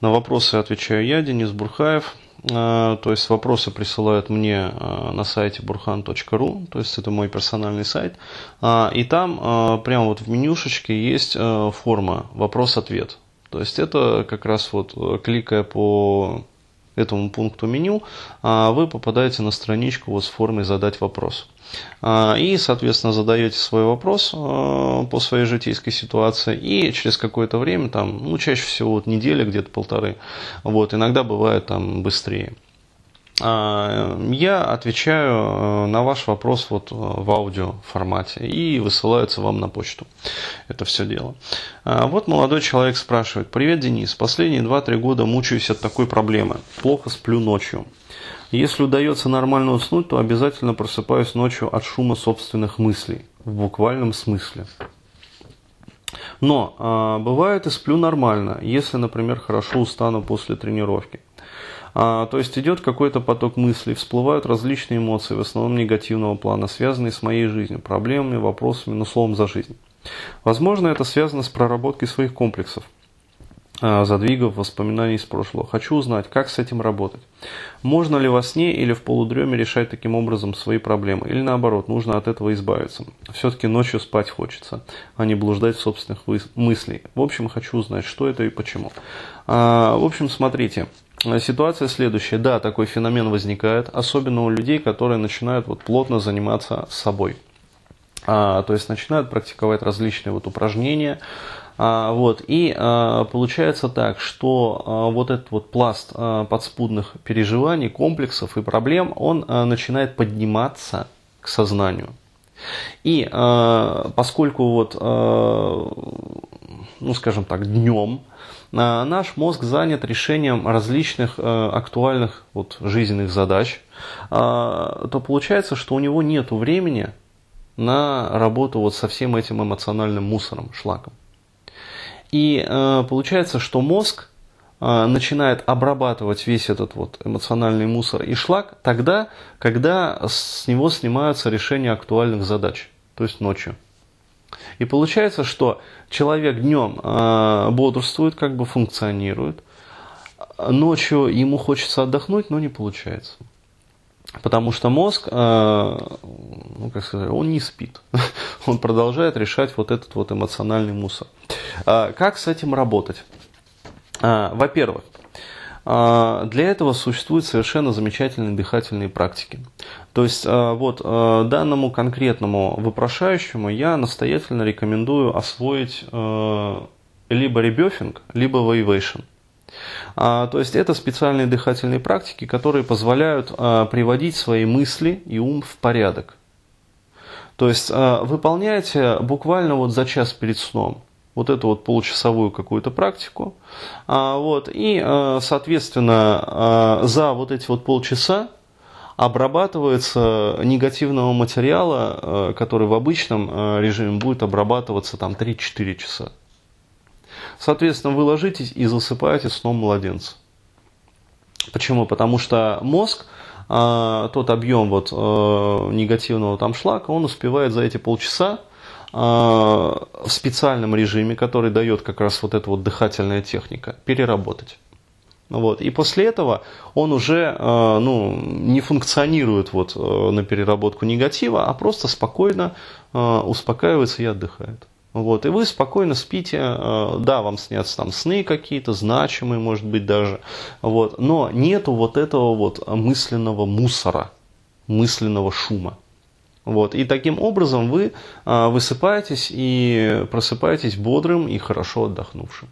На вопросы отвечаю я, Денис Бурхаев. А, то есть вопросы присылают мне а, на сайте burhan.ru, то есть это мой персональный сайт. А, и там прямо вот в менюшечке есть форма вопрос-ответ. То есть это как раз вот кликая по этому пункту меню, вы попадаете на страничку вот с формой «Задать вопрос». А, и, соответственно, задаете свой вопрос а, по своей житейской ситуации, и через какое-то время, там, ну, чаще всего вот неделя, где-то полторы, вот, иногда бывает там быстрее. А, я отвечаю э, на ваш вопрос вот в аудио формате и высылается вам на почту это все дело. Вот молодой человек спрашивает. Привет, Денис. Последние 2-3 года мучаюсь от такой проблемы. Плохо сплю ночью. Если удается нормально уснуть, то обязательно просыпаюсь ночью от шума собственных мыслей, в буквальном смысле. Но э, бывает и сплю нормально, если, например, хорошо устану после тренировки. А, то есть идет какой-то поток мыслей, всплывают различные эмоции, в основном негативного плана, связанные с моей жизнью, проблемами, вопросами, но словом за жизнь. Возможно, это связано с проработкой своих комплексов – задвигов воспоминаний из прошлого. Хочу узнать, как с этим работать. Можно ли во сне или в полудреме решать таким образом свои проблемы? Или наоборот, нужно от этого избавиться? Все-таки ночью спать хочется, а не блуждать в собственных мыслей. В общем, хочу узнать, что это и почему. А, в общем, смотрите. Ситуация следующая. Да, такой феномен возникает, особенно у людей, которые начинают вот плотно заниматься собой. А, то есть начинают практиковать различные вот упражнения, вот, и а, получается так, что а, вот этот вот пласт подспудных переживаний, комплексов и проблем, он начинает подниматься к сознанию. И поскольку вот, ну скажем так, днем наш мозг занят решением различных актуальных вот, жизненных задач, то получается, что у него нет времени на работу вот со всем этим эмоциональным мусором, шлаком. И э, получается, что мозг э, начинает обрабатывать весь этот вот эмоциональный мусор и шлак тогда, когда с него снимаются решения актуальных задач, то есть ночью. И получается, что человек днем э, бодрствует, как бы функционирует, ночью ему хочется отдохнуть, но не получается. Потому что мозг, э, ну, как сказать, он не спит. Он продолжает решать вот этот вот эмоциональный мусор. А как с этим работать? А, во-первых, а, для этого существуют совершенно замечательные дыхательные практики. То есть вот данному конкретному вопрошающему я настоятельно рекомендую освоить либо ребёфинг, либо вейвейшн. А, то есть это специальные дыхательные практики, которые позволяют а, приводить свои мысли и ум в порядок. То есть а, выполняете буквально вот за час перед сном вот эту вот получасовую какую-то практику. Вот, и, соответственно, за вот эти вот полчаса обрабатывается негативного материала, который в обычном режиме будет обрабатываться там 3-4 часа. Соответственно, вы ложитесь и засыпаете сном младенца. Почему? Потому что мозг, а, тот объем вот, а, негативного там шлака, он успевает за эти полчаса а, в специальном режиме, который дает как раз вот эта вот дыхательная техника, переработать. Вот. И после этого он уже ну, не функционирует вот на переработку негатива, а просто спокойно успокаивается и отдыхает. Вот, и вы спокойно спите, э, да, вам снятся там сны какие-то, значимые, может быть, даже, вот, но нету вот этого вот мысленного мусора, мысленного шума. Вот, и таким образом вы э, высыпаетесь и просыпаетесь бодрым и хорошо отдохнувшим.